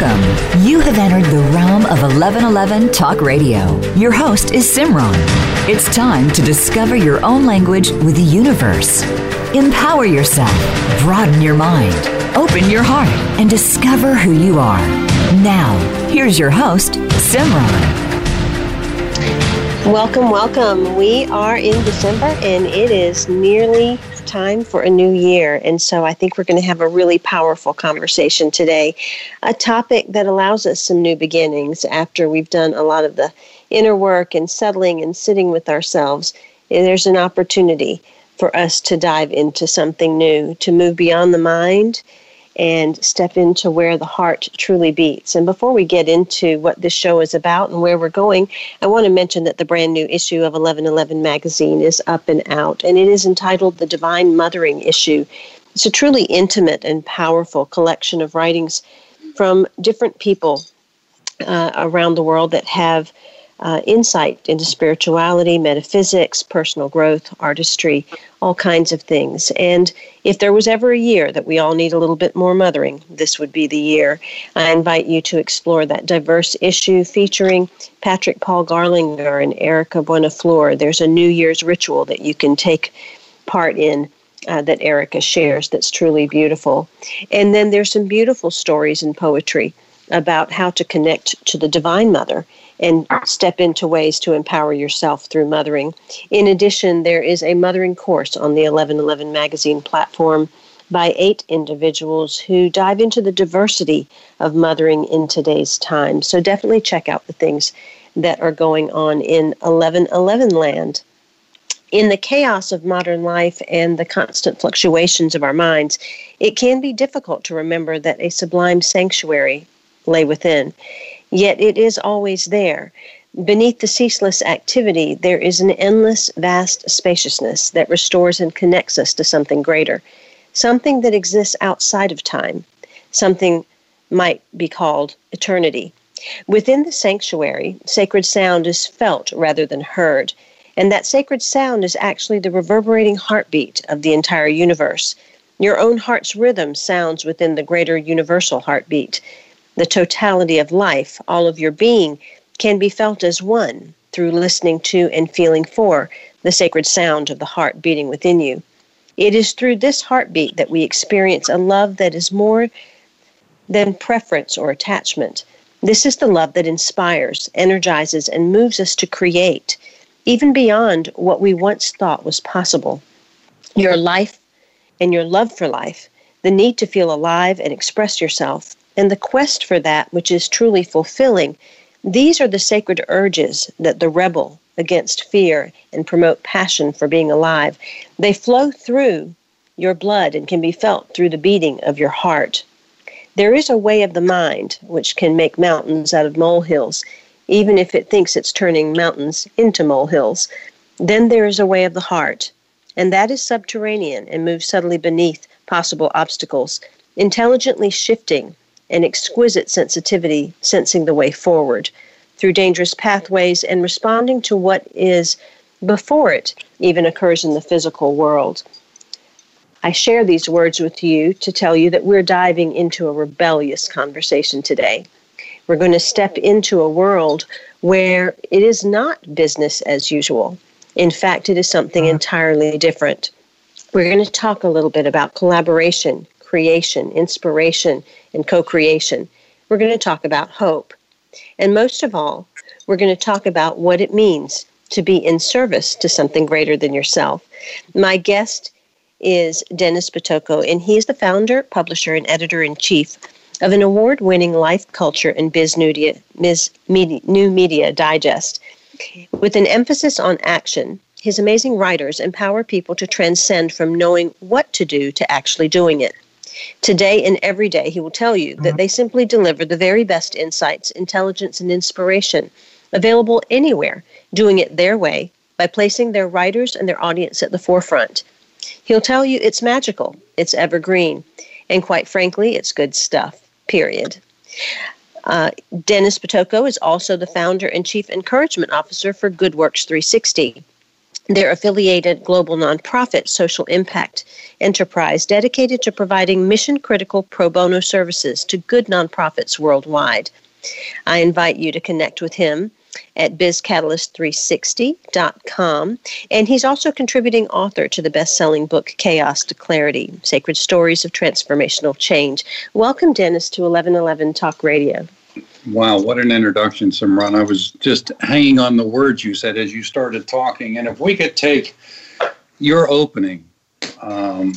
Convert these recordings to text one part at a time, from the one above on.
Welcome. You have entered the realm of 1111 Talk Radio. Your host is Simran. It's time to discover your own language with the universe. Empower yourself, broaden your mind, open your heart, and discover who you are. Now, here's your host, Simran. Welcome, welcome. We are in December and it is nearly time for a new year. And so I think we're going to have a really powerful conversation today. A topic that allows us some new beginnings after we've done a lot of the inner work and settling and sitting with ourselves. There's an opportunity for us to dive into something new, to move beyond the mind and step into where the heart truly beats. And before we get into what this show is about and where we're going, I want to mention that the brand new issue of 1111 magazine is up and out, and it is entitled The Divine Mothering Issue. It's a truly intimate and powerful collection of writings from different people uh, around the world that have uh, insight into spirituality, metaphysics, personal growth, artistry, all kinds of things. And if there was ever a year that we all need a little bit more mothering, this would be the year. I invite you to explore that diverse issue featuring Patrick Paul Garlinger and Erica Buenaflor. There's a New Year's ritual that you can take part in. Uh, that Erica shares that's truly beautiful. And then there's some beautiful stories and poetry about how to connect to the Divine Mother and step into ways to empower yourself through mothering. In addition, there is a mothering course on the 1111 magazine platform by eight individuals who dive into the diversity of mothering in today's time. So definitely check out the things that are going on in 1111 land. In the chaos of modern life and the constant fluctuations of our minds, it can be difficult to remember that a sublime sanctuary lay within. Yet it is always there. Beneath the ceaseless activity, there is an endless, vast spaciousness that restores and connects us to something greater, something that exists outside of time, something might be called eternity. Within the sanctuary, sacred sound is felt rather than heard, and that sacred sound is actually the reverberating heartbeat of the entire universe. Your own heart's rhythm sounds within the greater universal heartbeat the totality of life, all of your being, can be felt as one through listening to and feeling for the sacred sound of the heart beating within you. It is through this heartbeat that we experience a love that is more than preference or attachment. This is the love that inspires, energizes, and moves us to create, even beyond what we once thought was possible. Your life and your love for life, the need to feel alive and express yourself, and the quest for that which is truly fulfilling. These are the sacred urges that the rebel against fear and promote passion for being alive. They flow through your blood and can be felt through the beating of your heart. There is a way of the mind which can make mountains out of molehills, even if it thinks it's turning mountains into molehills. Then there is a way of the heart, and that is subterranean and moves subtly beneath possible obstacles, intelligently shifting and exquisite sensitivity, sensing the way forward through dangerous pathways and responding to what is before it even occurs in the physical world. I share these words with you to tell you that we're diving into a rebellious conversation today. We're going to step into a world where it is not business as usual. In fact, it is something uh-huh. entirely different. We're going to talk a little bit about collaboration, creation, inspiration, and co creation. We're going to talk about hope. And most of all, we're going to talk about what it means to be in service to something greater than yourself. My guest is Dennis Pitocco, and he is the founder, publisher, and editor in chief of an award winning life culture and biz media, media, new media digest. With an emphasis on action, his amazing writers empower people to transcend from knowing what to do to actually doing it. Today and every day, he will tell you that they simply deliver the very best insights, intelligence, and inspiration available anywhere, doing it their way by placing their writers and their audience at the forefront. He'll tell you it's magical, it's evergreen, and quite frankly, it's good stuff, period. Uh, Dennis Pitocco is also the founder and chief encouragement officer for GoodWorks 360. Their affiliated global nonprofit social impact enterprise dedicated to providing mission critical pro bono services to good nonprofits worldwide. I invite you to connect with him at bizcatalyst360.com. And he's also contributing author to the best selling book, Chaos to Clarity Sacred Stories of Transformational Change. Welcome, Dennis, to 1111 Talk Radio. Wow, what an introduction, Simran. I was just hanging on the words you said as you started talking. And if we could take your opening um,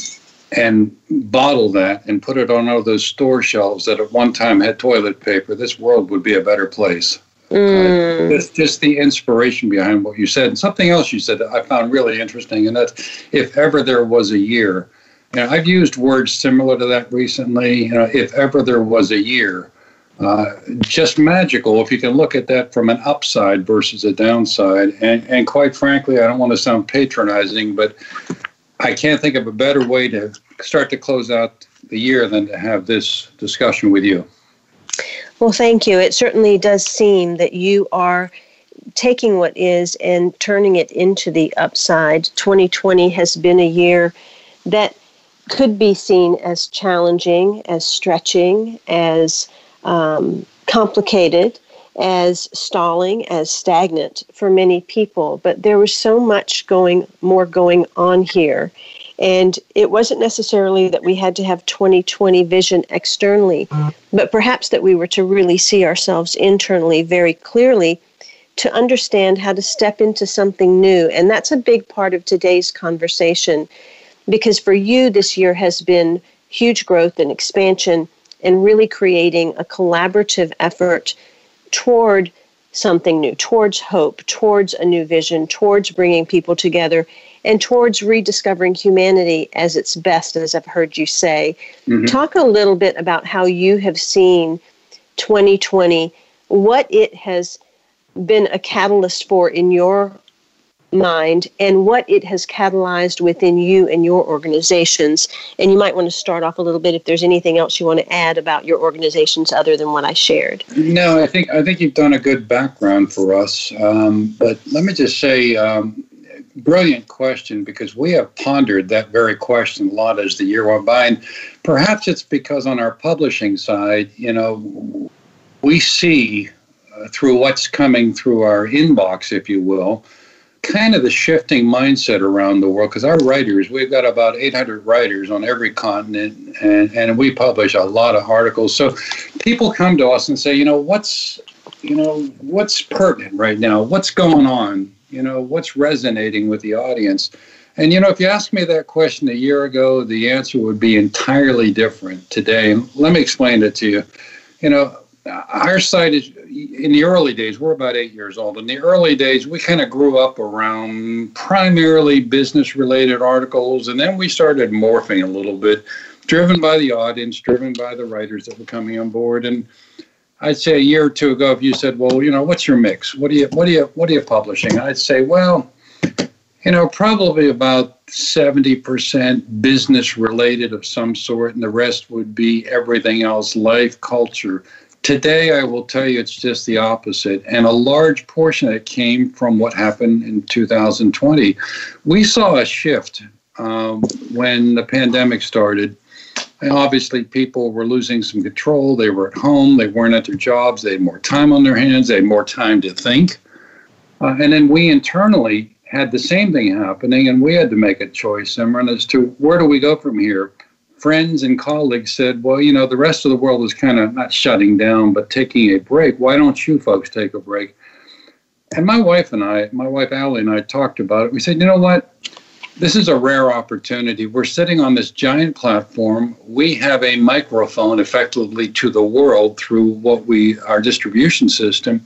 and bottle that and put it on all those store shelves that at one time had toilet paper, this world would be a better place. Mm. Uh, just, just the inspiration behind what you said. And something else you said that I found really interesting, and that if ever there was a year, you know, I've used words similar to that recently. You know, if ever there was a year, uh, just magical if you can look at that from an upside versus a downside. And, and quite frankly, I don't want to sound patronizing, but I can't think of a better way to start to close out the year than to have this discussion with you. Well, thank you. It certainly does seem that you are taking what is and turning it into the upside. 2020 has been a year that could be seen as challenging, as stretching, as um, complicated, as stalling, as stagnant for many people. But there was so much going more going on here. And it wasn't necessarily that we had to have 2020 vision externally, but perhaps that we were to really see ourselves internally very clearly to understand how to step into something new. And that's a big part of today's conversation because for you, this year has been huge growth and expansion and really creating a collaborative effort toward something new, towards hope, towards a new vision, towards bringing people together, and towards rediscovering humanity as its best, as I've heard you say. Mm-hmm. Talk a little bit about how you have seen 2020, what it has been a catalyst for in your mind and what it has catalyzed within you and your organizations. And you might want to start off a little bit if there's anything else you want to add about your organizations other than what I shared. No, I think I think you've done a good background for us. Um, but let me just say, um, brilliant question because we have pondered that very question a lot as the year went by, and perhaps it's because on our publishing side, you know, we see. Uh, through what's coming through our inbox, if you will, kind of the shifting mindset around the world because our writers, we've got about 800 writers on every continent, and, and we publish a lot of articles. So people come to us and say, you know, what's you know what's pertinent right now? What's going on? You know, what's resonating with the audience? And you know, if you asked me that question a year ago, the answer would be entirely different today. Let me explain it to you. You know, our site is in the early days we're about eight years old. In the early days we kind of grew up around primarily business related articles and then we started morphing a little bit driven by the audience driven by the writers that were coming on board. And i'd say a year or two ago if you said well you know what's your mix? What do you what do you what are you publishing? I'd say well you know probably about 70% business related of some sort and the rest would be everything else life culture Today, I will tell you it's just the opposite. And a large portion of it came from what happened in 2020. We saw a shift um, when the pandemic started. And obviously, people were losing some control. They were at home, they weren't at their jobs, they had more time on their hands, they had more time to think. Uh, and then we internally had the same thing happening, and we had to make a choice, Simran, as to where do we go from here? Friends and colleagues said, well, you know, the rest of the world is kind of not shutting down, but taking a break. Why don't you folks take a break? And my wife and I, my wife Allie and I talked about it. We said, you know what? This is a rare opportunity. We're sitting on this giant platform. We have a microphone effectively to the world through what we, our distribution system.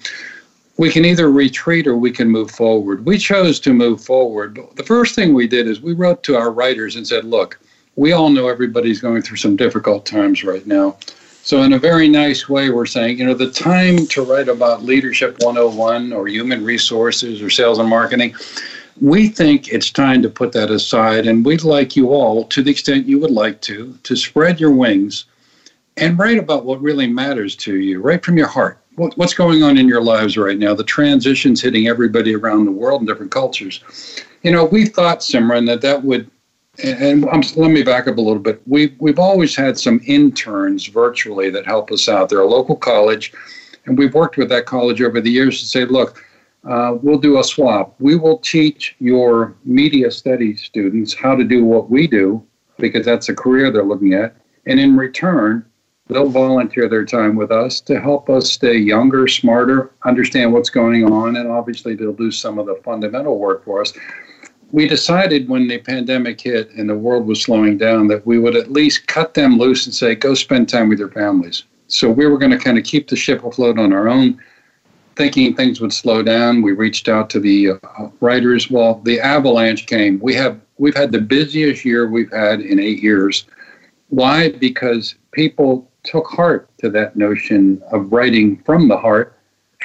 We can either retreat or we can move forward. We chose to move forward. The first thing we did is we wrote to our writers and said, look, we all know everybody's going through some difficult times right now. So, in a very nice way, we're saying, you know, the time to write about Leadership 101 or human resources or sales and marketing, we think it's time to put that aside. And we'd like you all, to the extent you would like to, to spread your wings and write about what really matters to you, right from your heart. What, what's going on in your lives right now? The transitions hitting everybody around the world in different cultures you know, we thought, Simran, that that would, and, and let me back up a little bit. We've, we've always had some interns virtually that help us out. They're a local college, and we've worked with that college over the years to say, look, uh, we'll do a swap. We will teach your media studies students how to do what we do because that's a career they're looking at. And in return, they'll volunteer their time with us to help us stay younger, smarter, understand what's going on, and obviously they'll do some of the fundamental work for us. We decided when the pandemic hit and the world was slowing down that we would at least cut them loose and say, go spend time with your families. So we were going to kind of keep the ship afloat on our own thinking things would slow down. We reached out to the uh, writers. Well, the avalanche came. We have we've had the busiest year we've had in eight years. Why? Because people took heart to that notion of writing from the heart,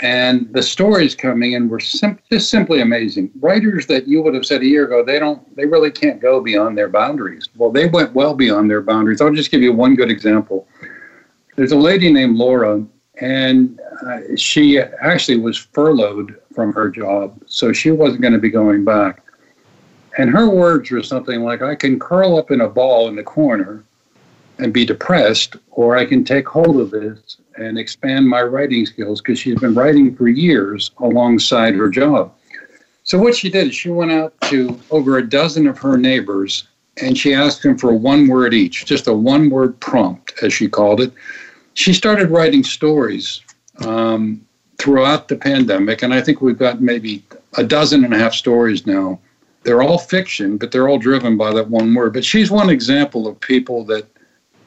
and the stories coming in were sim- just simply amazing. Writers that you would have said a year ago they don't, they really can't go beyond their boundaries. Well, they went well beyond their boundaries. I'll just give you one good example. There's a lady named Laura and uh, she actually was furloughed from her job, so she wasn't going to be going back. And her words were something like, I can curl up in a ball in the corner and be depressed, or I can take hold of this and expand my writing skills because she's been writing for years alongside her job. So, what she did is she went out to over a dozen of her neighbors and she asked them for one word each, just a one word prompt, as she called it she started writing stories um, throughout the pandemic, and I think we've got maybe a dozen and a half stories now. They're all fiction, but they're all driven by that one word. But she's one example of people that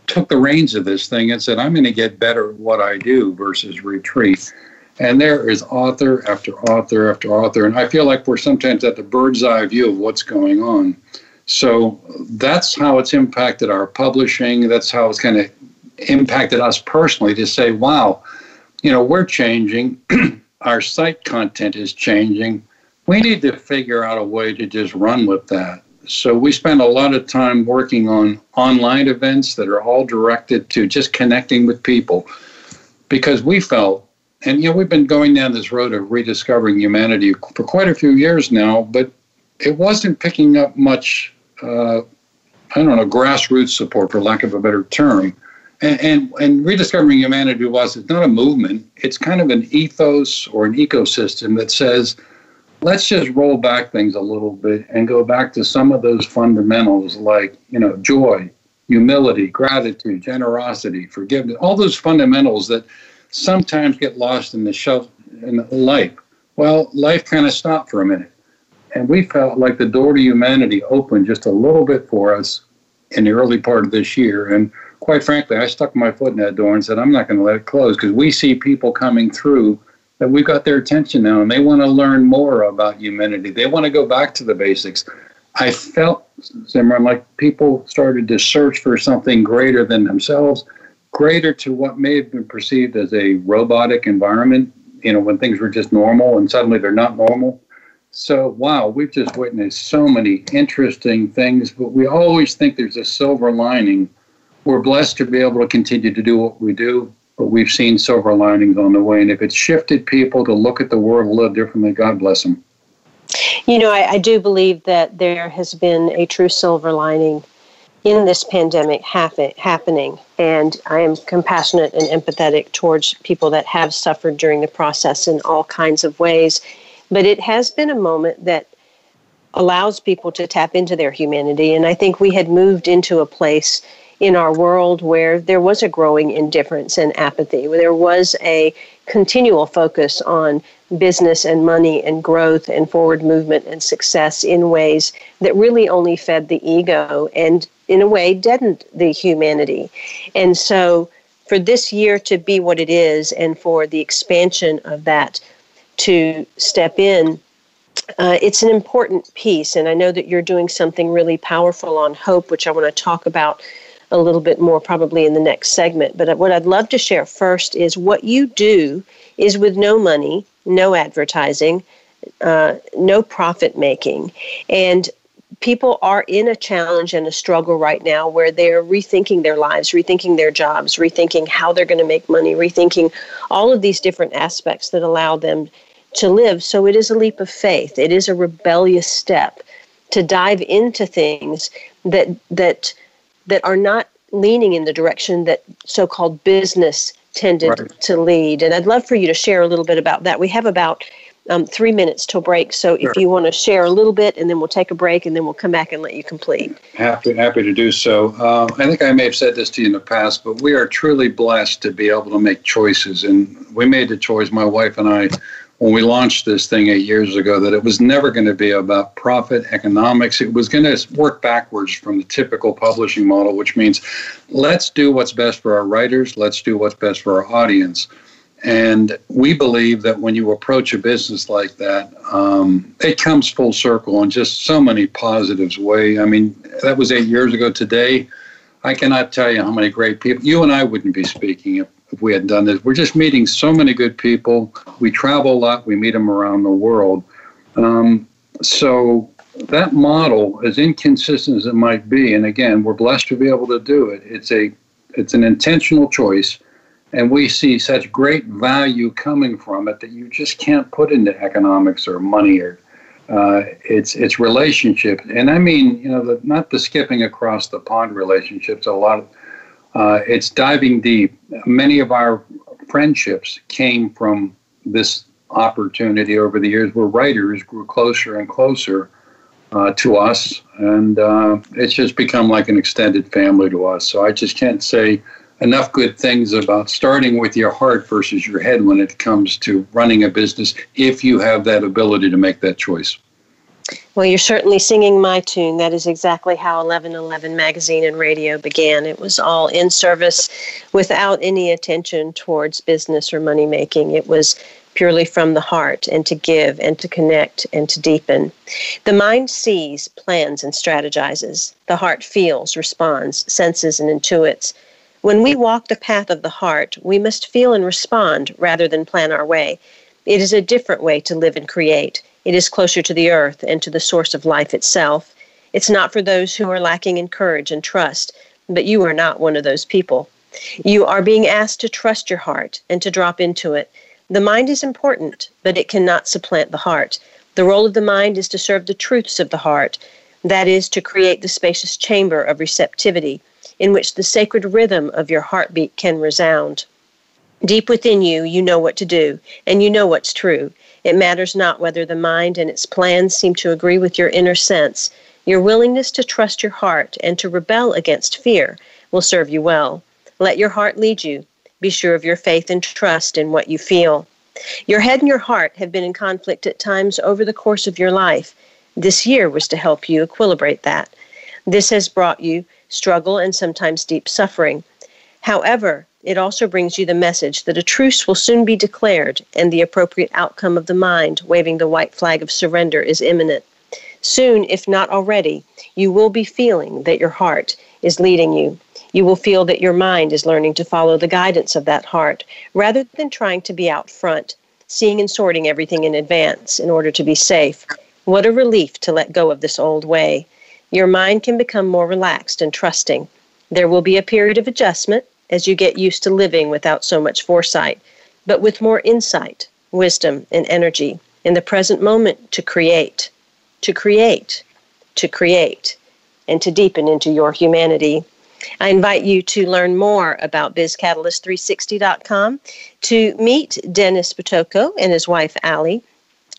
took the reins of this thing and said, I'm going to get better at what I do versus retreat. And there is author after author after author. And I feel like we're sometimes at the bird's eye view of what's going on. So that's how it's impacted our publishing. That's how it's kind of impacted us personally to say, wow, you know, we're changing, our site content is changing. We need to figure out a way to just run with that. So we spend a lot of time working on online events that are all directed to just connecting with people. Because we felt and you know we've been going down this road of rediscovering humanity for quite a few years now but it wasn't picking up much uh, i don't know grassroots support for lack of a better term. And, and, and rediscovering humanity was it's not a movement. It's kind of an ethos or an ecosystem that says let's just roll back things a little bit and go back to some of those fundamentals like you know joy humility gratitude generosity forgiveness all those fundamentals that sometimes get lost in the shelf in life. Well life kind of stopped for a minute. And we felt like the door to humanity opened just a little bit for us in the early part of this year. And quite frankly, I stuck my foot in that door and said, I'm not going to let it close because we see people coming through that we've got their attention now and they want to learn more about humanity. They want to go back to the basics. I felt, Simran, like people started to search for something greater than themselves, greater to what may have been perceived as a robotic environment, you know, when things were just normal and suddenly they're not normal. So, wow, we've just witnessed so many interesting things, but we always think there's a silver lining we're blessed to be able to continue to do what we do, but we've seen silver linings on the way. And if it's shifted people to look at the world a little differently, God bless them. You know, I, I do believe that there has been a true silver lining in this pandemic happen, happening. And I am compassionate and empathetic towards people that have suffered during the process in all kinds of ways. But it has been a moment that allows people to tap into their humanity. And I think we had moved into a place in our world where there was a growing indifference and apathy, where there was a continual focus on business and money and growth and forward movement and success in ways that really only fed the ego and, in a way, deadened the humanity. And so, for this year to be what it is and for the expansion of that to step in, uh, it's an important piece. And I know that you're doing something really powerful on hope, which I want to talk about a little bit more probably in the next segment. But what I'd love to share first is what you do is with no money, no advertising, uh, no profit making. And people are in a challenge and a struggle right now where they're rethinking their lives, rethinking their jobs, rethinking how they're going to make money, rethinking all of these different aspects that allow them to live. So it is a leap of faith, it is a rebellious step to dive into things that that that are not leaning in the direction that so-called business tended right. to lead. And I'd love for you to share a little bit about that. We have about um, three minutes till break. So if you want to share a little bit, and then we'll take a break, and then we'll come back and let you complete. Happy, happy to do so. Uh, I think I may have said this to you in the past, but we are truly blessed to be able to make choices. And we made the choice, my wife and I, when we launched this thing eight years ago, that it was never going to be about profit economics. It was going to work backwards from the typical publishing model, which means let's do what's best for our writers, let's do what's best for our audience. And we believe that when you approach a business like that, um, it comes full circle in just so many positives way. I mean, that was eight years ago today. I cannot tell you how many great people. You and I wouldn't be speaking if, if we had done this. We're just meeting so many good people. We travel a lot. We meet them around the world. Um, so that model, as inconsistent as it might be, and again, we're blessed to be able to do it. It's a it's an intentional choice and we see such great value coming from it that you just can't put into economics or money or uh, it's it's relationships, and I mean you know the, not the skipping across the pond relationships. A lot of uh, it's diving deep. Many of our friendships came from this opportunity over the years, where writers grew closer and closer uh, to us, and uh, it's just become like an extended family to us. So I just can't say enough good things about starting with your heart versus your head when it comes to running a business if you have that ability to make that choice. Well, you're certainly singing my tune. That is exactly how 1111 magazine and radio began. It was all in service without any attention towards business or money making. It was purely from the heart and to give and to connect and to deepen. The mind sees, plans, and strategizes. The heart feels, responds, senses, and intuits. When we walk the path of the heart, we must feel and respond rather than plan our way. It is a different way to live and create. It is closer to the earth and to the source of life itself. It's not for those who are lacking in courage and trust, but you are not one of those people. You are being asked to trust your heart and to drop into it. The mind is important, but it cannot supplant the heart. The role of the mind is to serve the truths of the heart, that is, to create the spacious chamber of receptivity in which the sacred rhythm of your heartbeat can resound. Deep within you, you know what to do, and you know what's true. It matters not whether the mind and its plans seem to agree with your inner sense. Your willingness to trust your heart and to rebel against fear will serve you well. Let your heart lead you. Be sure of your faith and trust in what you feel. Your head and your heart have been in conflict at times over the course of your life. This year was to help you equilibrate that. This has brought you struggle, and sometimes deep suffering. However, it also brings you the message that a truce will soon be declared and the appropriate outcome of the mind, waving the white flag of surrender, is imminent. Soon, if not already, you will be feeling that your heart is leading you. You will feel that your mind is learning to follow the guidance of that heart rather than trying to be out front, seeing and sorting everything in advance in order to be safe. What a relief to let go of this old way your mind can become more relaxed and trusting. There will be a period of adjustment as you get used to living without so much foresight, but with more insight, wisdom, and energy in the present moment to create, to create, to create, and to deepen into your humanity. I invite you to learn more about bizcatalyst360.com, to meet Dennis Pitocco and his wife, Allie,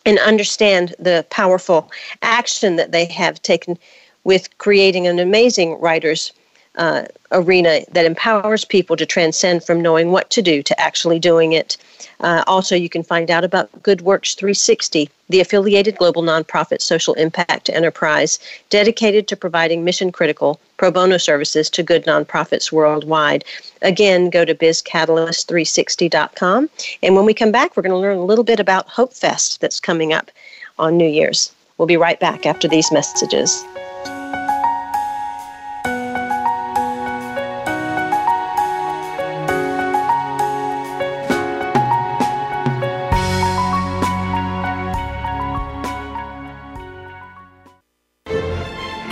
and understand the powerful action that they have taken with creating an amazing writers uh, arena that empowers people to transcend from knowing what to do to actually doing it. Uh, also, you can find out about Good Works 360, the affiliated global nonprofit social impact enterprise dedicated to providing mission critical pro bono services to good nonprofits worldwide. Again, go to bizcatalyst360.com. And when we come back, we're going to learn a little bit about Hope Fest that's coming up on New Year's. We'll be right back after these messages.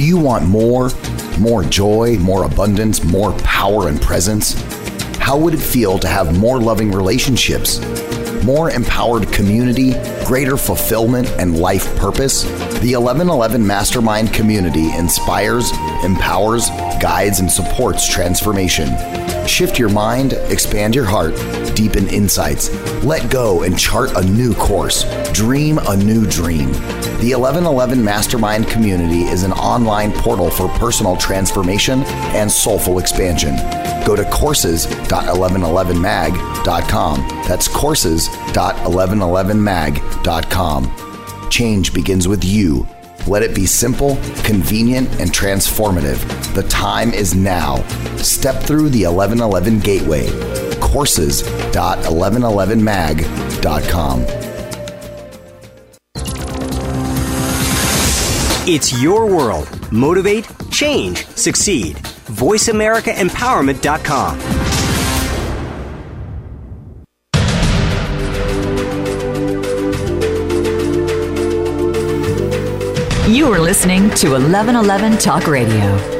Do you want more? More joy, more abundance, more power and presence? How would it feel to have more loving relationships? More empowered community, greater fulfillment, and life purpose? The 1111 Mastermind community inspires, empowers, guides, and supports transformation. Shift your mind, expand your heart, deepen insights, let go and chart a new course, dream a new dream. The 1111 Mastermind community is an online portal for personal transformation and soulful expansion. Go to courses.1111mag.com. That's courses.1111mag.com. Change begins with you. Let it be simple, convenient, and transformative. The time is now. Step through the 1111 gateway. Courses.1111mag.com. It's your world. Motivate, change, succeed. VoiceAmericaEmpowerment.com. You are listening to 1111 Talk Radio.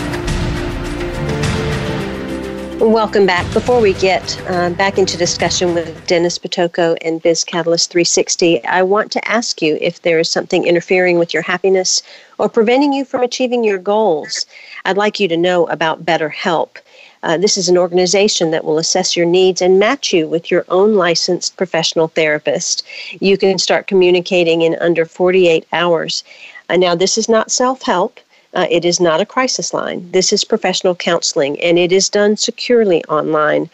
Welcome back. Before we get uh, back into discussion with Dennis Pitocco and Biz Catalyst 360, I want to ask you if there is something interfering with your happiness or preventing you from achieving your goals. I'd like you to know about BetterHelp. Uh, this is an organization that will assess your needs and match you with your own licensed professional therapist. You can start communicating in under 48 hours. Uh, now, this is not self help. Uh, it is not a crisis line. This is professional counseling, and it is done securely online.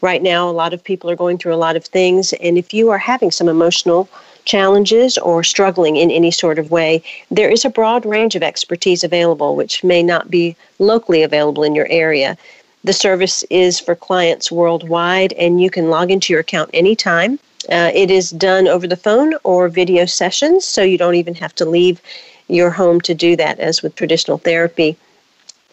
Right now, a lot of people are going through a lot of things, and if you are having some emotional challenges or struggling in any sort of way, there is a broad range of expertise available, which may not be locally available in your area. The service is for clients worldwide, and you can log into your account anytime. Uh, it is done over the phone or video sessions, so you don't even have to leave your home to do that, as with traditional therapy.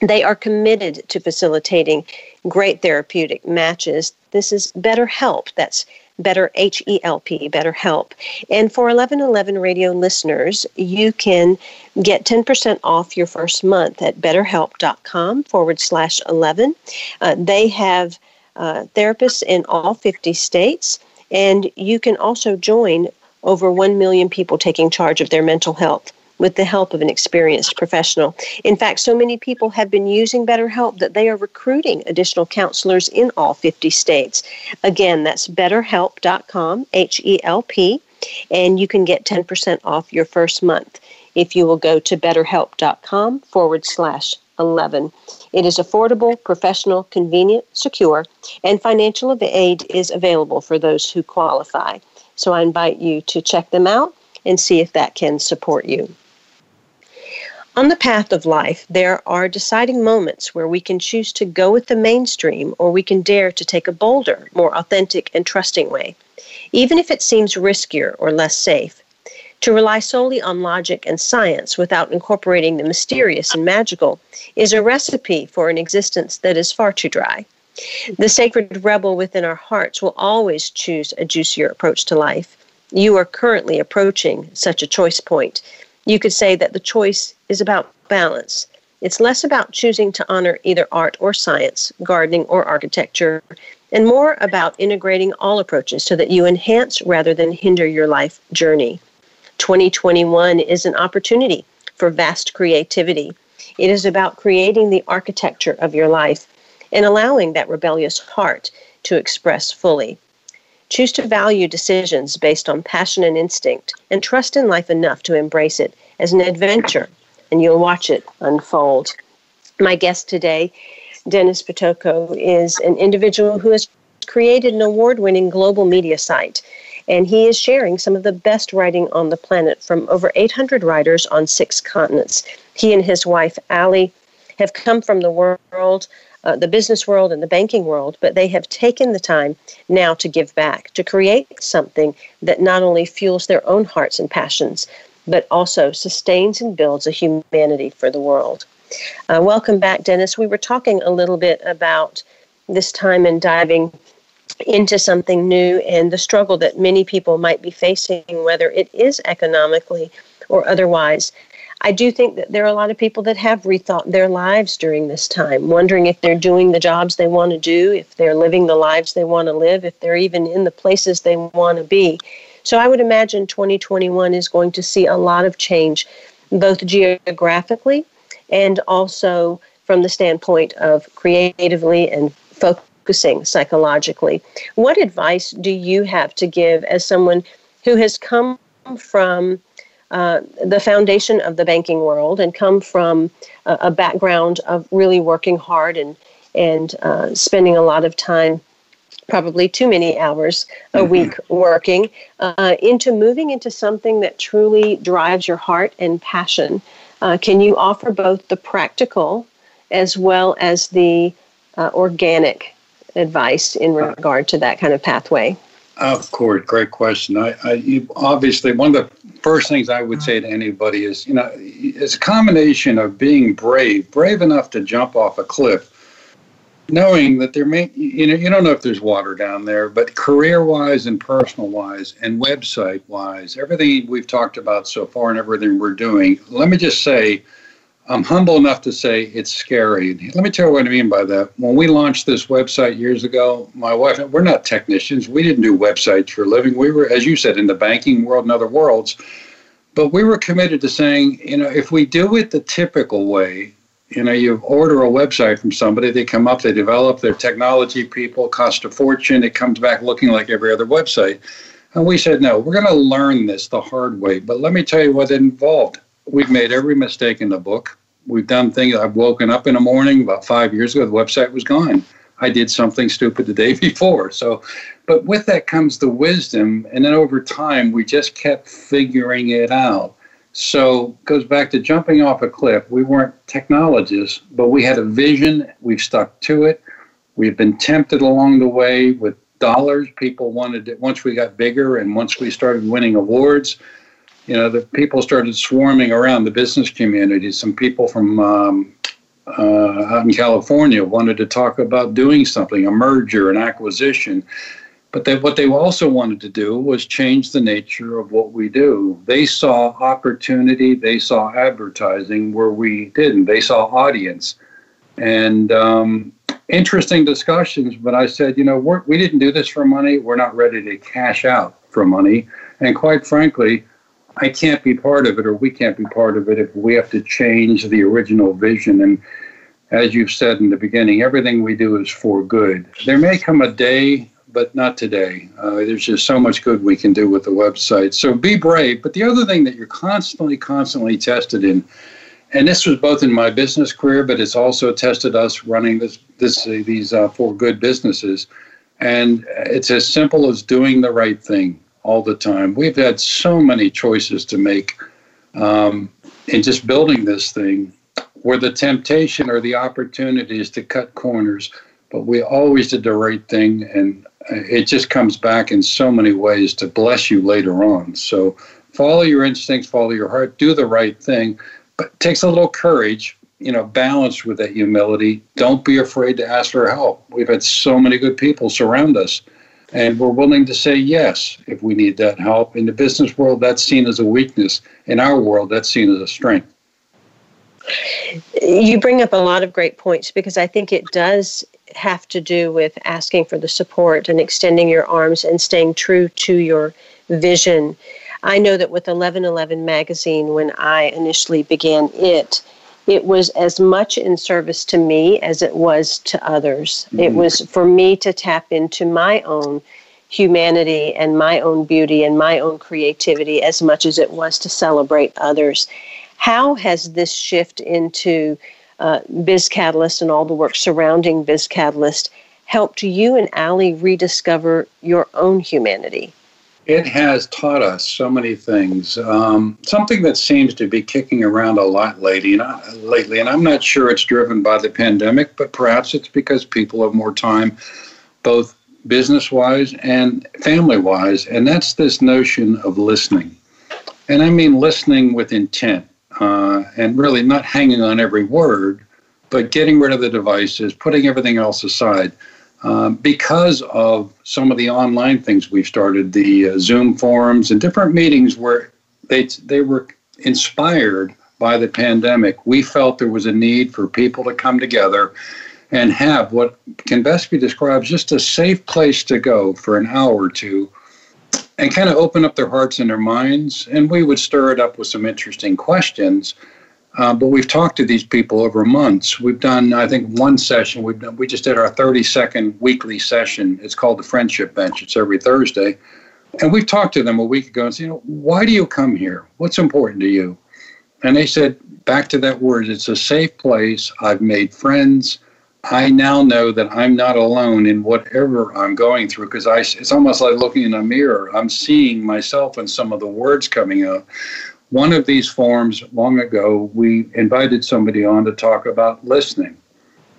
They are committed to facilitating great therapeutic matches. This is BetterHelp. That's Better H E L P, BetterHelp. And for 1111 radio listeners, you can get 10% off your first month at betterhelp.com forward slash 11. Uh, they have uh, therapists in all 50 states, and you can also join over 1 million people taking charge of their mental health with the help of an experienced professional. In fact, so many people have been using BetterHelp that they are recruiting additional counselors in all 50 states. Again, that's betterhelp.com, H E L P, and you can get 10% off your first month if you will go to betterhelp.com forward slash 11. It is affordable, professional, convenient, secure, and financial aid is available for those who qualify. So I invite you to check them out and see if that can support you. On the path of life, there are deciding moments where we can choose to go with the mainstream or we can dare to take a bolder, more authentic, and trusting way, even if it seems riskier or less safe. To rely solely on logic and science without incorporating the mysterious and magical is a recipe for an existence that is far too dry. The sacred rebel within our hearts will always choose a juicier approach to life. You are currently approaching such a choice point you could say that the choice is about balance. It's less about choosing to honor either art or science, gardening or architecture, and more about integrating all approaches so that you enhance rather than hinder your life journey. 2021 is an opportunity for vast creativity. It is about creating the architecture of your life and allowing that rebellious heart to express fully. Choose to value decisions based on passion and instinct and trust in life enough to embrace it as an adventure, and you'll watch it unfold. My guest today, Dennis Pitocco, is an individual who has created an award winning global media site and he is sharing some of the best writing on the planet from over 800 writers on six continents. He and his wife, Allie, have come from the world, uh, the business world, and the banking world, but they have taken the time now to give back, to create something that not only fuels their own hearts and passions, but also sustains and builds a humanity for the world. Uh, welcome back, Dennis. We were talking a little bit about this time and diving into something new and the struggle that many people might be facing, whether it is economically or otherwise. I do think that there are a lot of people that have rethought their lives during this time, wondering if they're doing the jobs they want to do, if they're living the lives they want to live, if they're even in the places they want to be. So I would imagine 2021 is going to see a lot of change, both geographically and also from the standpoint of creatively and focusing psychologically. What advice do you have to give as someone who has come from uh, the foundation of the banking world and come from a, a background of really working hard and and uh, spending a lot of time probably too many hours a mm-hmm. week working uh, into moving into something that truly drives your heart and passion uh, can you offer both the practical as well as the uh, organic advice in regard to that kind of pathway? Of course, great question. I, I obviously one of the first things I would say to anybody is, you know, it's a combination of being brave, brave enough to jump off a cliff, knowing that there may, you know, you don't know if there's water down there, but career-wise and personal-wise and website-wise, everything we've talked about so far and everything we're doing. Let me just say I'm humble enough to say it's scary. Let me tell you what I mean by that. When we launched this website years ago, my wife, and we're not technicians. We didn't do websites for a living. We were, as you said, in the banking world and other worlds. But we were committed to saying, you know, if we do it the typical way, you know, you order a website from somebody, they come up, they develop, their technology people, cost a fortune, it comes back looking like every other website. And we said, no, we're going to learn this the hard way. But let me tell you what it involved we've made every mistake in the book. We've done things. I've woken up in the morning about five years ago. The website was gone. I did something stupid the day before. So, but with that comes the wisdom, and then over time we just kept figuring it out. So goes back to jumping off a cliff. We weren't technologists, but we had a vision. We've stuck to it. We've been tempted along the way with dollars. People wanted it once we got bigger and once we started winning awards you know, the people started swarming around the business community. Some people from um, uh, out in California wanted to talk about doing something, a merger, an acquisition. But they, what they also wanted to do was change the nature of what we do. They saw opportunity, they saw advertising where we didn't. They saw audience. And um, interesting discussions, but I said, you know, we're, we didn't do this for money. We're not ready to cash out for money. And quite frankly, I can't be part of it or we can't be part of it if we have to change the original vision. And as you've said in the beginning, everything we do is for good. There may come a day, but not today. Uh, there's just so much good we can do with the website. So be brave. But the other thing that you're constantly, constantly tested in, and this was both in my business career, but it's also tested us running this, this these uh, for good businesses. And it's as simple as doing the right thing all the time. We've had so many choices to make um, in just building this thing where the temptation or the opportunity is to cut corners, but we always did the right thing. And it just comes back in so many ways to bless you later on. So follow your instincts, follow your heart, do the right thing, but it takes a little courage. You know, balanced with that humility. Don't be afraid to ask for help. We've had so many good people surround us and we're willing to say yes if we need that help. In the business world, that's seen as a weakness. In our world, that's seen as a strength. You bring up a lot of great points because I think it does have to do with asking for the support and extending your arms and staying true to your vision. I know that with 1111 magazine, when I initially began it, it was as much in service to me as it was to others. Mm-hmm. It was for me to tap into my own humanity and my own beauty and my own creativity as much as it was to celebrate others. How has this shift into uh, Biz Catalyst and all the work surrounding Biz Catalyst helped you and Allie rediscover your own humanity? It has taught us so many things. Um, something that seems to be kicking around a lot lately, and I, lately, and I'm not sure it's driven by the pandemic, but perhaps it's because people have more time, both business-wise and family-wise, and that's this notion of listening. And I mean listening with intent, uh, and really not hanging on every word, but getting rid of the devices, putting everything else aside um, because of some of the online things we've started, the uh, Zoom forums and different meetings where they they were inspired by the pandemic. We felt there was a need for people to come together and have what can best be described just a safe place to go for an hour or two and kind of open up their hearts and their minds. And we would stir it up with some interesting questions uh, but we've talked to these people over months. We've done, I think, one session. We've done, we just did our 30 second weekly session. It's called the Friendship Bench. It's every Thursday. And we've talked to them a week ago and said, you know, why do you come here? What's important to you? And they said, back to that word, it's a safe place. I've made friends. I now know that I'm not alone in whatever I'm going through because it's almost like looking in a mirror. I'm seeing myself in some of the words coming out one of these forums long ago, we invited somebody on to talk about listening.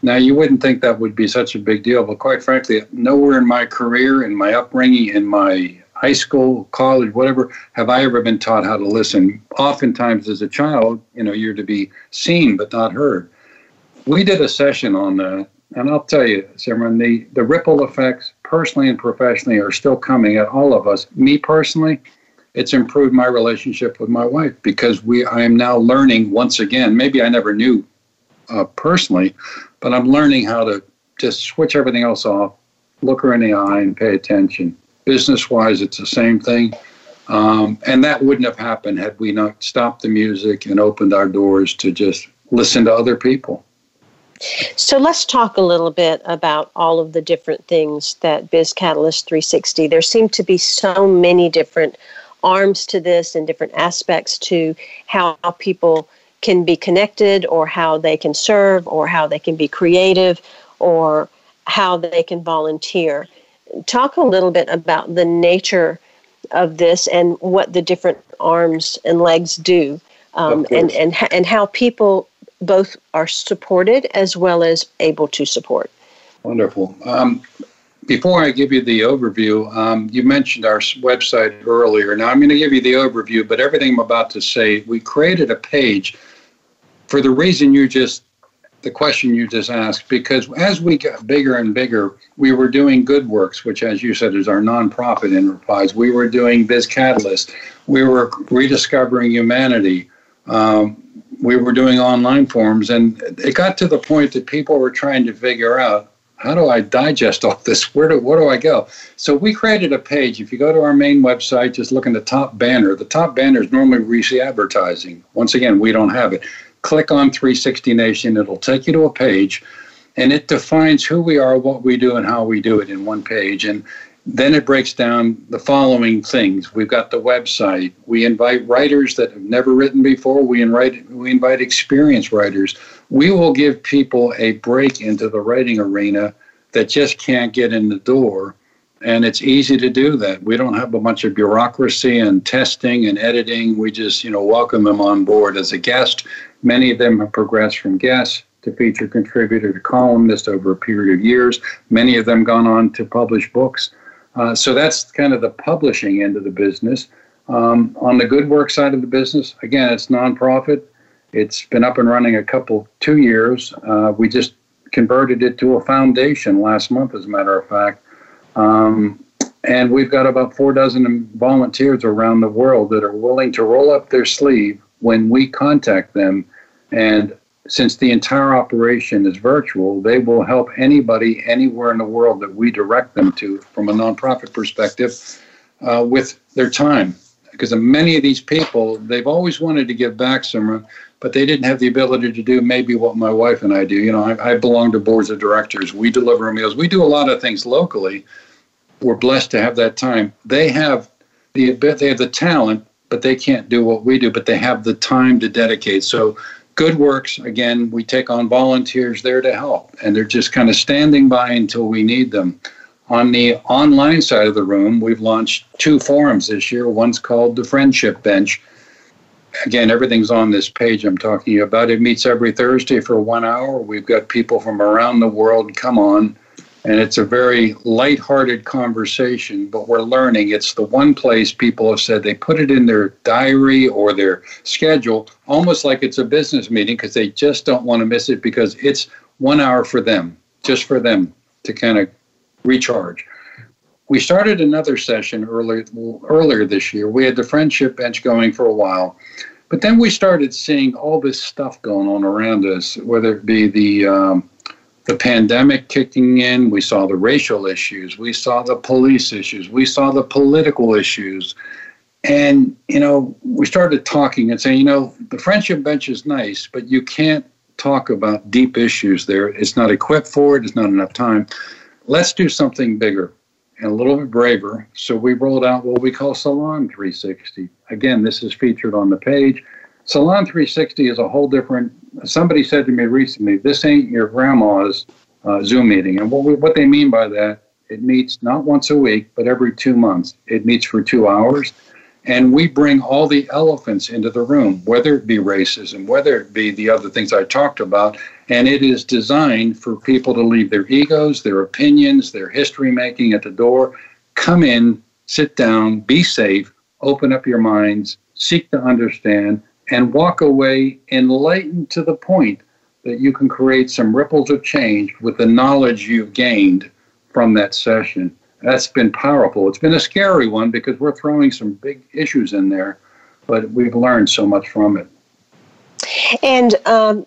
Now, you wouldn't think that would be such a big deal, but quite frankly, nowhere in my career, in my upbringing, in my high school, college, whatever, have I ever been taught how to listen. Oftentimes, as a child, you know, you're to be seen but not heard. We did a session on that, and I'll tell you, Simran, the, the ripple effects, personally and professionally, are still coming at all of us. Me personally, it's improved my relationship with my wife because we I am now learning once again. Maybe I never knew uh, personally, but I'm learning how to just switch everything else off, look her in the eye, and pay attention. Business wise, it's the same thing. Um, and that wouldn't have happened had we not stopped the music and opened our doors to just listen to other people. So let's talk a little bit about all of the different things that Biz Catalyst 360. There seem to be so many different arms to this and different aspects to how people can be connected or how they can serve or how they can be creative or how they can volunteer. Talk a little bit about the nature of this and what the different arms and legs do, um, and, and, and how people both are supported as well as able to support. Wonderful. Um, before I give you the overview, um, you mentioned our website earlier. Now I'm going to give you the overview, but everything I'm about to say, we created a page for the reason you just, the question you just asked, because as we got bigger and bigger, we were doing Good Works, which, as you said, is our nonprofit enterprise. We were doing Biz Catalyst. We were rediscovering humanity. Um, we were doing online forums, and it got to the point that people were trying to figure out how do I digest all this? Where do where do I go? So we created a page. If you go to our main website, just look in the top banner. The top banner is normally where you see advertising. Once again, we don't have it. Click on 360 Nation. It'll take you to a page, and it defines who we are, what we do, and how we do it in one page. And then it breaks down the following things. We've got the website. We invite writers that have never written before. We invite we invite experienced writers. We will give people a break into the writing arena that just can't get in the door. And it's easy to do that. We don't have a bunch of bureaucracy and testing and editing. We just, you know, welcome them on board as a guest. Many of them have progressed from guest to feature contributor to columnist over a period of years. Many of them gone on to publish books. Uh, so that's kind of the publishing end of the business. Um, on the good work side of the business, again, it's nonprofit. It's been up and running a couple, two years. Uh, we just converted it to a foundation last month, as a matter of fact. Um, and we've got about four dozen volunteers around the world that are willing to roll up their sleeve when we contact them and since the entire operation is virtual, they will help anybody anywhere in the world that we direct them to from a nonprofit perspective uh, with their time. Because many of these people, they've always wanted to give back, somewhere but they didn't have the ability to do maybe what my wife and I do. You know, I, I belong to boards of directors. We deliver meals. We do a lot of things locally. We're blessed to have that time. They have the they have the talent, but they can't do what we do. But they have the time to dedicate. So Good Works, again, we take on volunteers there to help, and they're just kind of standing by until we need them. On the online side of the room, we've launched two forums this year. One's called the Friendship Bench. Again, everything's on this page I'm talking about. It meets every Thursday for one hour. We've got people from around the world come on and it's a very light-hearted conversation but we're learning it's the one place people have said they put it in their diary or their schedule almost like it's a business meeting because they just don't want to miss it because it's one hour for them just for them to kind of recharge we started another session earlier earlier this year we had the friendship bench going for a while but then we started seeing all this stuff going on around us whether it be the um, the pandemic kicking in, we saw the racial issues, we saw the police issues, we saw the political issues. And, you know, we started talking and saying, you know, the friendship bench is nice, but you can't talk about deep issues there. It's not equipped for it, it's not enough time. Let's do something bigger and a little bit braver. So we rolled out what we call Salon 360. Again, this is featured on the page. Salon 360 is a whole different. Somebody said to me recently, "This ain't your grandma's uh, Zoom meeting," and what we, what they mean by that, it meets not once a week, but every two months. It meets for two hours, and we bring all the elephants into the room, whether it be racism, whether it be the other things I talked about, and it is designed for people to leave their egos, their opinions, their history making at the door. Come in, sit down, be safe, open up your minds, seek to understand and walk away enlightened to the point that you can create some ripples of change with the knowledge you've gained from that session. That's been powerful. It's been a scary one because we're throwing some big issues in there, but we've learned so much from it. And um,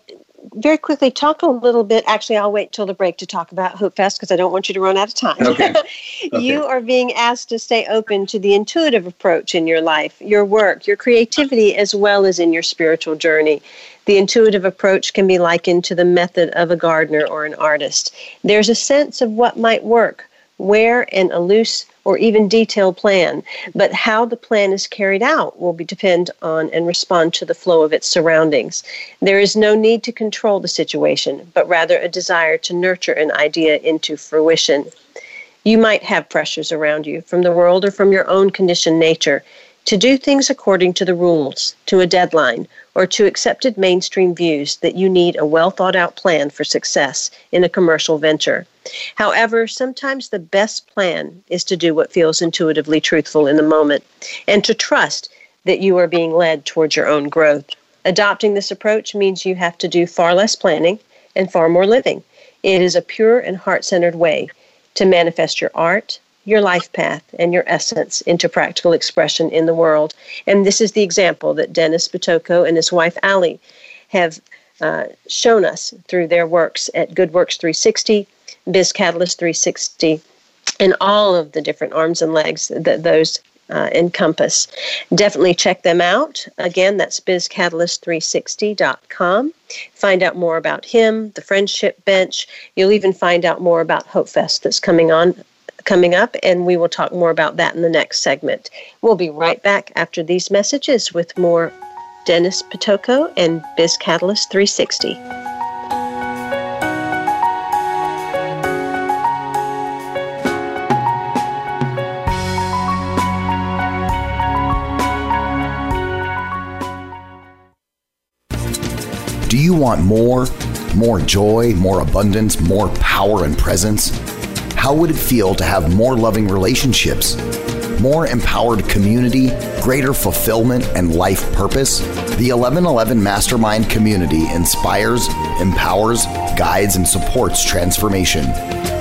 very quickly talk a little bit. Actually, I'll wait till the break to talk about Hope Fest because I don't want you to run out of time. Okay. okay. you are being asked to stay open to the intuitive approach in your life, your work, your creativity, as well as in your spiritual journey. The intuitive approach can be likened to the method of a gardener or an artist. There's a sense of what might work, where and a loose or even detailed plan, but how the plan is carried out will be depend on and respond to the flow of its surroundings. There is no need to control the situation, but rather a desire to nurture an idea into fruition. You might have pressures around you from the world or from your own conditioned nature to do things according to the rules, to a deadline, or to accepted mainstream views that you need a well thought out plan for success in a commercial venture. However, sometimes the best plan is to do what feels intuitively truthful in the moment and to trust that you are being led towards your own growth. Adopting this approach means you have to do far less planning and far more living. It is a pure and heart centered way to manifest your art, your life path and your essence into practical expression in the world. And this is the example that Dennis Pitocco and his wife Ali have uh, shown us through their works at Good Works 360, Biz Catalyst 360, and all of the different arms and legs that those uh, encompass. Definitely check them out. Again, that's bizcatalyst360.com. Find out more about him, the Friendship Bench. You'll even find out more about Hope Fest that's coming on coming up, and we will talk more about that in the next segment. We'll be right back after these messages with more Dennis Pitocco and Biz Catalyst 360. Do you want more? More joy, more abundance, more power and presence? How would it feel to have more loving relationships, more empowered community, greater fulfillment, and life purpose? The 1111 Mastermind community inspires, empowers, guides, and supports transformation.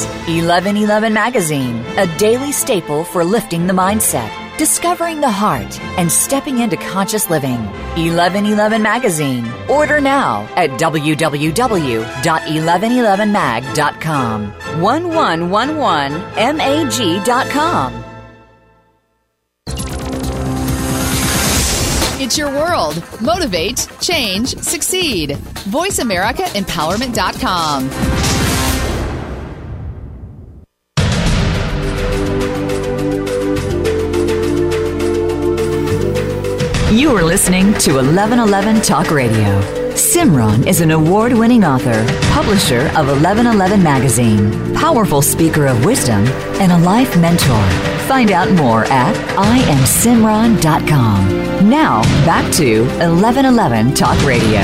1111 Magazine, a daily staple for lifting the mindset, discovering the heart, and stepping into conscious living. 1111 Magazine. Order now at www.1111mag.com. 1111mag.com. It's your world. Motivate, change, succeed. VoiceAmericaEmpowerment.com. You are listening to 1111 Talk Radio. Simran is an award winning author, publisher of 1111 Magazine, powerful speaker of wisdom, and a life mentor. Find out more at IamSimran.com. Now, back to 1111 Talk Radio.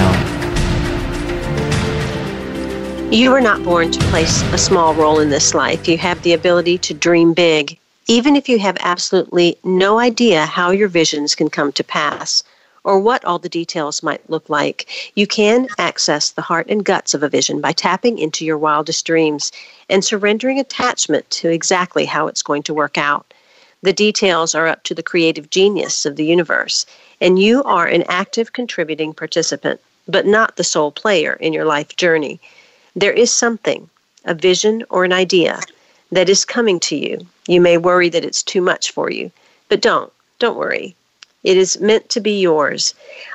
You were not born to play a small role in this life. You have the ability to dream big even if you have absolutely no idea how your visions can come to pass or what all the details might look like, you can access the heart and guts of a vision by tapping into your wildest dreams and surrendering attachment to exactly how it's going to work out. The details are up to the creative genius of the universe, and you are an active contributing participant, but not the sole player in your life journey. There is something, a vision or an idea, that is coming to you. You may worry that it's too much for you, but don't. Don't worry. It is meant to be yours.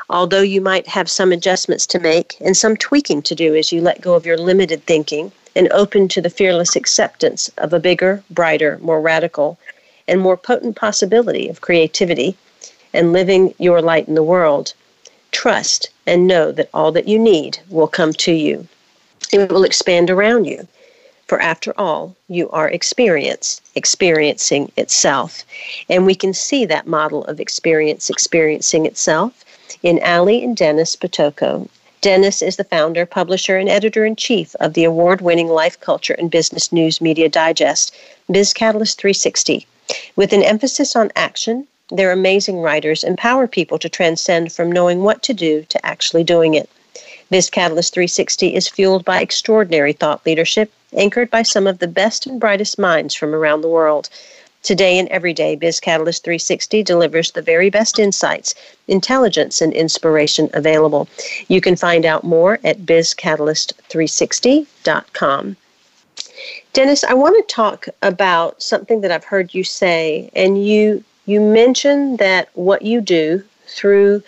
Although you might have some adjustments to make and some tweaking to do as you let go of your limited thinking and open to the fearless acceptance of a bigger, brighter, more radical, and more potent possibility of creativity and living your light in the world, trust and know that all that you need will come to you. It will expand around you. For after all, you are experience, experiencing itself. And we can see that model of experience experiencing itself in Ali and Dennis Pitocco. Dennis is the founder, publisher, and editor in chief of the award winning life culture and business news media digest, Biz Catalyst 360. With an emphasis on action, their amazing writers empower people to transcend from knowing what to do to actually doing it. Biz Catalyst 360 is fueled by extraordinary thought leadership anchored by some of the best and brightest minds from around the world. Today and every day, Biz Catalyst 360 delivers the very best insights, intelligence, and inspiration available. You can find out more at bizcatalyst360.com. Dennis, I want to talk about something that I've heard you say, and you you mentioned that what you do through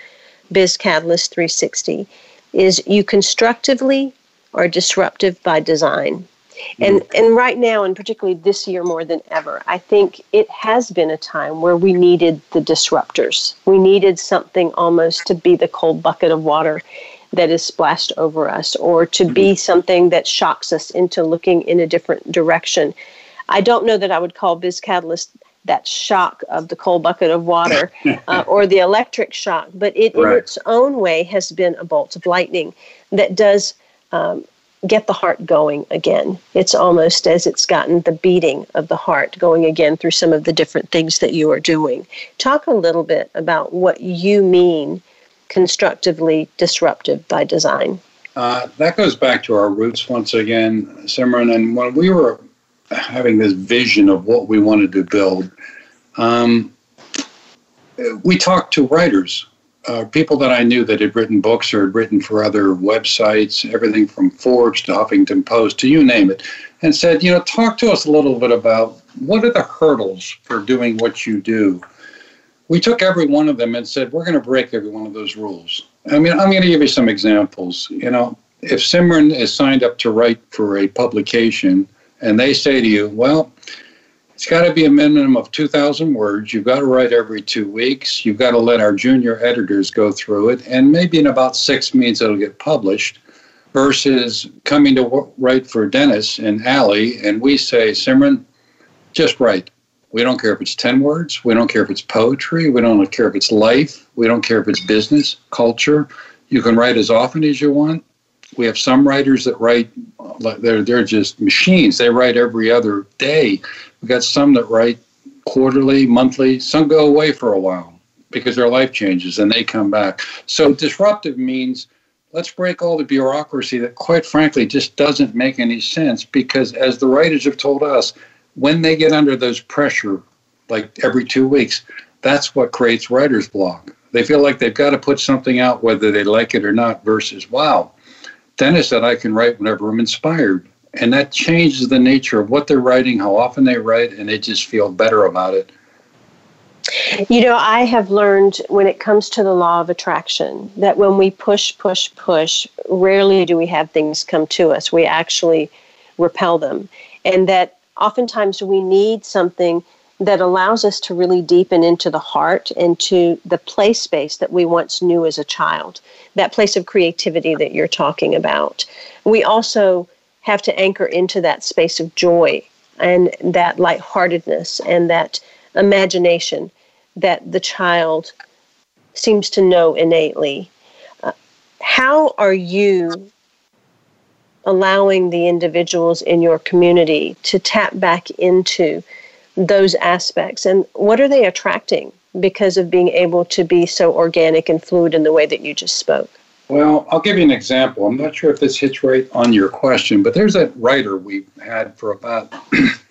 Biz Catalyst 360 is you constructively are disruptive by design. And and right now, and particularly this year more than ever, I think it has been a time where we needed the disruptors. We needed something almost to be the cold bucket of water that is splashed over us, or to be mm-hmm. something that shocks us into looking in a different direction. I don't know that I would call Biz Catalyst that shock of the cold bucket of water uh, or the electric shock, but it right. in its own way has been a bolt of lightning that does um, get the heart going again. It's almost as it's gotten the beating of the heart going again through some of the different things that you are doing. Talk a little bit about what you mean constructively disruptive by design. Uh, that goes back to our roots once again, Simran. And when we were having this vision of what we wanted to build, um, we talked to writers, uh, people that I knew that had written books or had written for other websites, everything from Forbes to Huffington Post to you name it, and said, you know, talk to us a little bit about what are the hurdles for doing what you do. We took every one of them and said, we're going to break every one of those rules. I mean, I'm going to give you some examples. You know, if Simran is signed up to write for a publication and they say to you, well, it's got to be a minimum of 2,000 words. You've got to write every two weeks. You've got to let our junior editors go through it. And maybe in about six means it'll get published versus coming to write for Dennis and Allie. And we say, Simran, just write. We don't care if it's 10 words. We don't care if it's poetry. We don't care if it's life. We don't care if it's business, culture. You can write as often as you want. We have some writers that write, uh, they're, they're just machines. They write every other day. We've got some that write quarterly, monthly. Some go away for a while because their life changes and they come back. So disruptive means let's break all the bureaucracy that, quite frankly, just doesn't make any sense because, as the writers have told us, when they get under those pressure, like every two weeks, that's what creates writer's block. They feel like they've got to put something out whether they like it or not, versus, wow, Dennis said I can write whenever I'm inspired. And that changes the nature of what they're writing, how often they write, and they just feel better about it. You know, I have learned when it comes to the law of attraction that when we push, push, push, rarely do we have things come to us. We actually repel them. And that oftentimes we need something that allows us to really deepen into the heart into the play space that we once knew as a child, that place of creativity that you're talking about. We also have to anchor into that space of joy and that lightheartedness and that imagination that the child seems to know innately. Uh, how are you allowing the individuals in your community to tap back into those aspects and what are they attracting because of being able to be so organic and fluid in the way that you just spoke? Well, I'll give you an example. I'm not sure if this hits right on your question, but there's a writer we had for about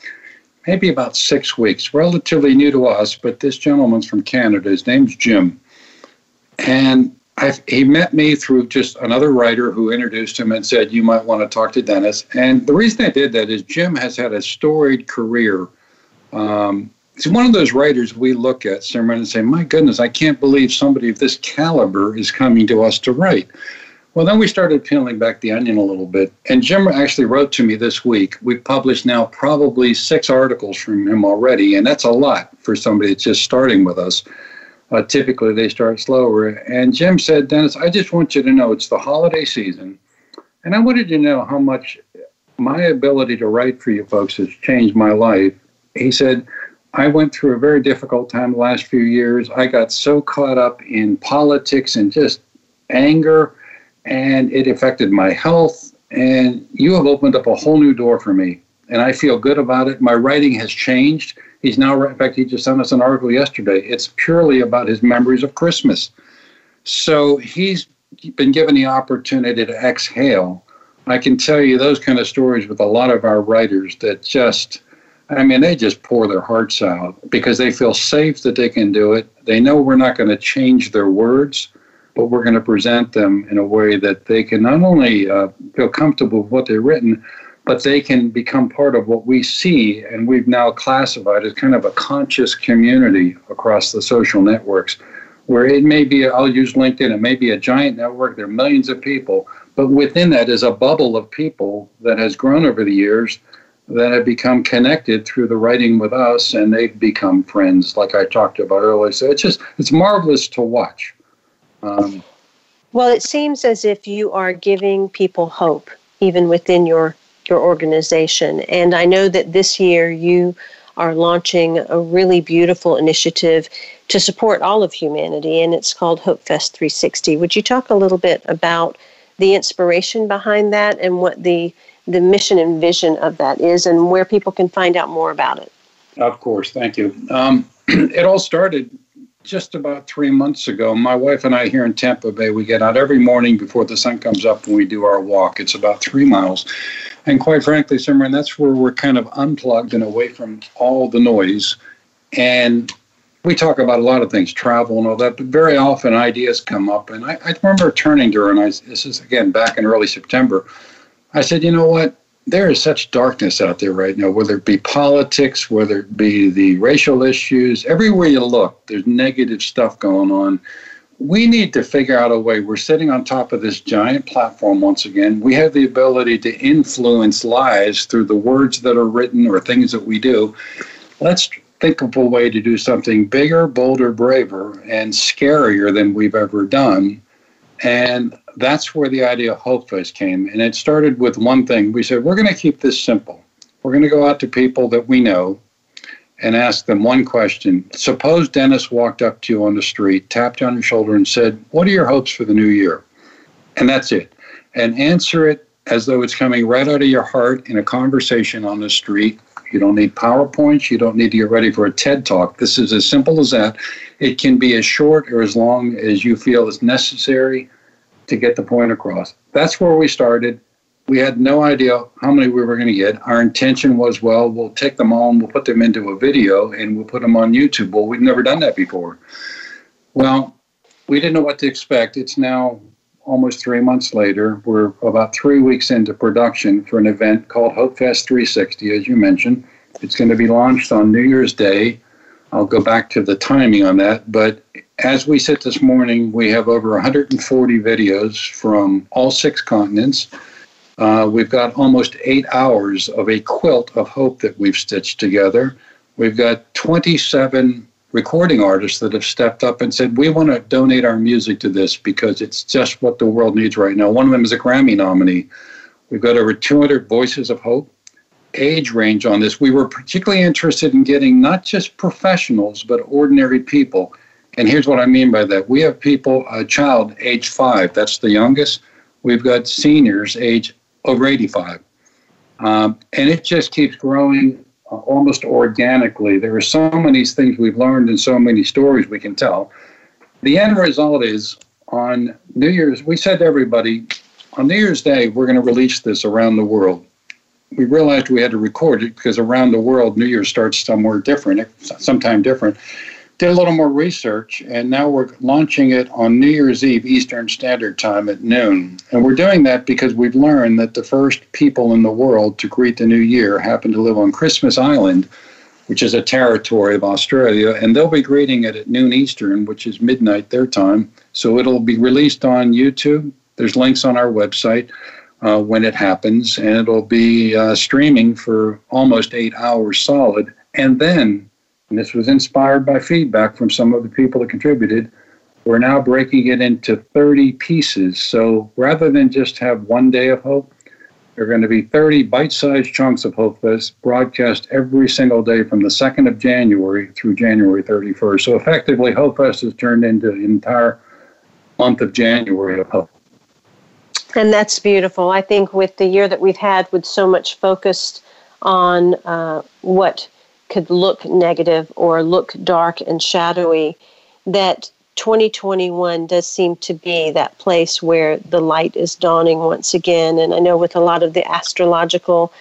maybe about six weeks, relatively new to us, but this gentleman's from Canada. His name's Jim. And I've, he met me through just another writer who introduced him and said, You might want to talk to Dennis. And the reason I did that is Jim has had a storied career. Um, he's one of those writers we look at, Simran, and say, My goodness, I can't believe somebody of this caliber is coming to us to write. Well, then we started peeling back the onion a little bit. And Jim actually wrote to me this week. We've published now probably six articles from him already, and that's a lot for somebody that's just starting with us. Uh, typically, they start slower. And Jim said, Dennis, I just want you to know it's the holiday season. And I wanted to know how much my ability to write for you folks has changed my life. He said, I went through a very difficult time the last few years. I got so caught up in politics and just anger, and it affected my health. And you have opened up a whole new door for me. And I feel good about it. My writing has changed. He's now, in fact, he just sent us an article yesterday. It's purely about his memories of Christmas. So he's been given the opportunity to exhale. I can tell you those kind of stories with a lot of our writers that just, I mean, they just pour their hearts out because they feel safe that they can do it. They know we're not going to change their words, but we're going to present them in a way that they can not only uh, feel comfortable with what they've written, but they can become part of what we see and we've now classified as kind of a conscious community across the social networks where it may be i'll use linkedin it may be a giant network there are millions of people but within that is a bubble of people that has grown over the years that have become connected through the writing with us and they've become friends like i talked about earlier so it's just it's marvelous to watch um, well it seems as if you are giving people hope even within your your organization. And I know that this year you are launching a really beautiful initiative to support all of humanity, and it's called Hope Fest 360. Would you talk a little bit about the inspiration behind that and what the the mission and vision of that is, and where people can find out more about it? Of course, thank you. Um, it all started just about three months ago. My wife and I here in Tampa Bay, we get out every morning before the sun comes up and we do our walk. It's about three miles. And quite frankly, Simran, that's where we're kind of unplugged and away from all the noise. And we talk about a lot of things, travel and all that, but very often ideas come up. And I, I remember turning to her, and I, this is again back in early September. I said, you know what? There is such darkness out there right now, whether it be politics, whether it be the racial issues, everywhere you look, there's negative stuff going on. We need to figure out a way. We're sitting on top of this giant platform once again. We have the ability to influence lives through the words that are written or things that we do. Let's think of a way to do something bigger, bolder, braver, and scarier than we've ever done. And that's where the idea of Hope Fest came. And it started with one thing. We said, we're going to keep this simple. We're going to go out to people that we know and ask them one question. Suppose Dennis walked up to you on the street, tapped you on your shoulder, and said, What are your hopes for the new year? And that's it. And answer it as though it's coming right out of your heart in a conversation on the street you don't need PowerPoints. You don't need to get ready for a TED talk. This is as simple as that. It can be as short or as long as you feel is necessary to get the point across. That's where we started. We had no idea how many we were going to get. Our intention was, well, we'll take them all and we'll put them into a video and we'll put them on YouTube. Well, we've never done that before. Well, we didn't know what to expect. It's now almost three months later. We're about three weeks into production for an event called Hope Fest 360, as you mentioned. It's going to be launched on New Year's Day. I'll go back to the timing on that. But as we sit this morning, we have over 140 videos from all six continents. Uh, we've got almost eight hours of a quilt of hope that we've stitched together. We've got 27 recording artists that have stepped up and said, We want to donate our music to this because it's just what the world needs right now. One of them is a Grammy nominee. We've got over 200 voices of hope. Age range on this. We were particularly interested in getting not just professionals, but ordinary people. And here's what I mean by that we have people, a child age five, that's the youngest. We've got seniors age over 85. Um, and it just keeps growing almost organically. There are so many things we've learned and so many stories we can tell. The end result is on New Year's, we said to everybody, on New Year's Day, we're going to release this around the world. We realized we had to record it because around the world, New Year starts somewhere different, sometime different did a little more research, and now we're launching it on New Year's Eve Eastern Standard Time at noon. And we're doing that because we've learned that the first people in the world to greet the new year happen to live on Christmas Island, which is a territory of Australia, and they'll be greeting it at noon Eastern, which is midnight their time. So it'll be released on YouTube. There's links on our website. Uh, when it happens, and it'll be uh, streaming for almost eight hours solid. And then and this was inspired by feedback from some of the people that contributed. We're now breaking it into 30 pieces. So rather than just have one day of hope, there are going to be 30 bite sized chunks of Hope Fest broadcast every single day from the 2nd of January through January 31st. So effectively, Hope Fest has turned into the entire month of January of hope. And that's beautiful. I think with the year that we've had, with so much focus on uh, what could look negative or look dark and shadowy, that 2021 does seem to be that place where the light is dawning once again. And I know with a lot of the astrological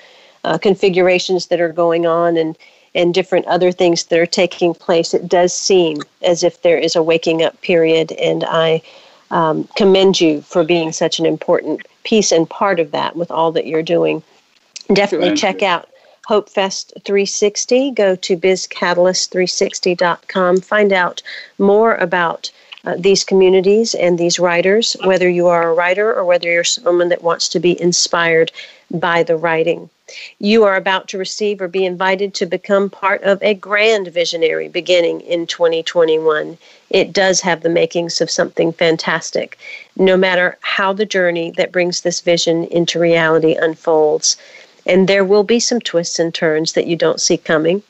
uh, configurations that are going on and and different other things that are taking place, it does seem as if there is a waking up period. And I um, commend you for being such an important piece and part of that with all that you're doing. Definitely check out HopeFest 360. Go to bizcatalyst360.com. Find out more about uh, these communities and these writers, whether you are a writer or whether you're someone that wants to be inspired by the writing. You are about to receive or be invited to become part of a grand visionary beginning in 2021. It does have the makings of something fantastic, no matter how the journey that brings this vision into reality unfolds and there will be some twists and turns that you don't see coming.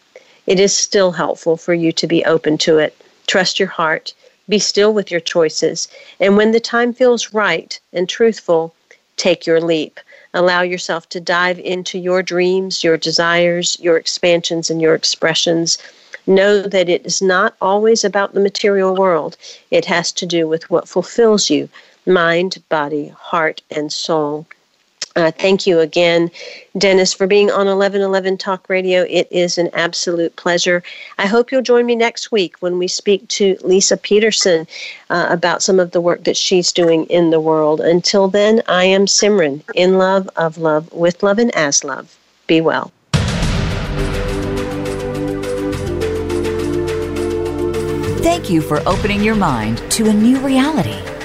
It is still helpful for you to be open to it. Trust your heart. Be still with your choices. And when the time feels right and truthful, take your leap. Allow yourself to dive into your dreams, your desires, your expansions, and your expressions. Know that it is not always about the material world, it has to do with what fulfills you mind, body, heart, and soul. Uh, thank you again, Dennis, for being on 1111 Talk Radio. It is an absolute pleasure. I hope you'll join me next week when we speak to Lisa Peterson uh, about some of the work that she's doing in the world. Until then, I am Simran, in love, of love, with love, and as love. Be well. Thank you for opening your mind to a new reality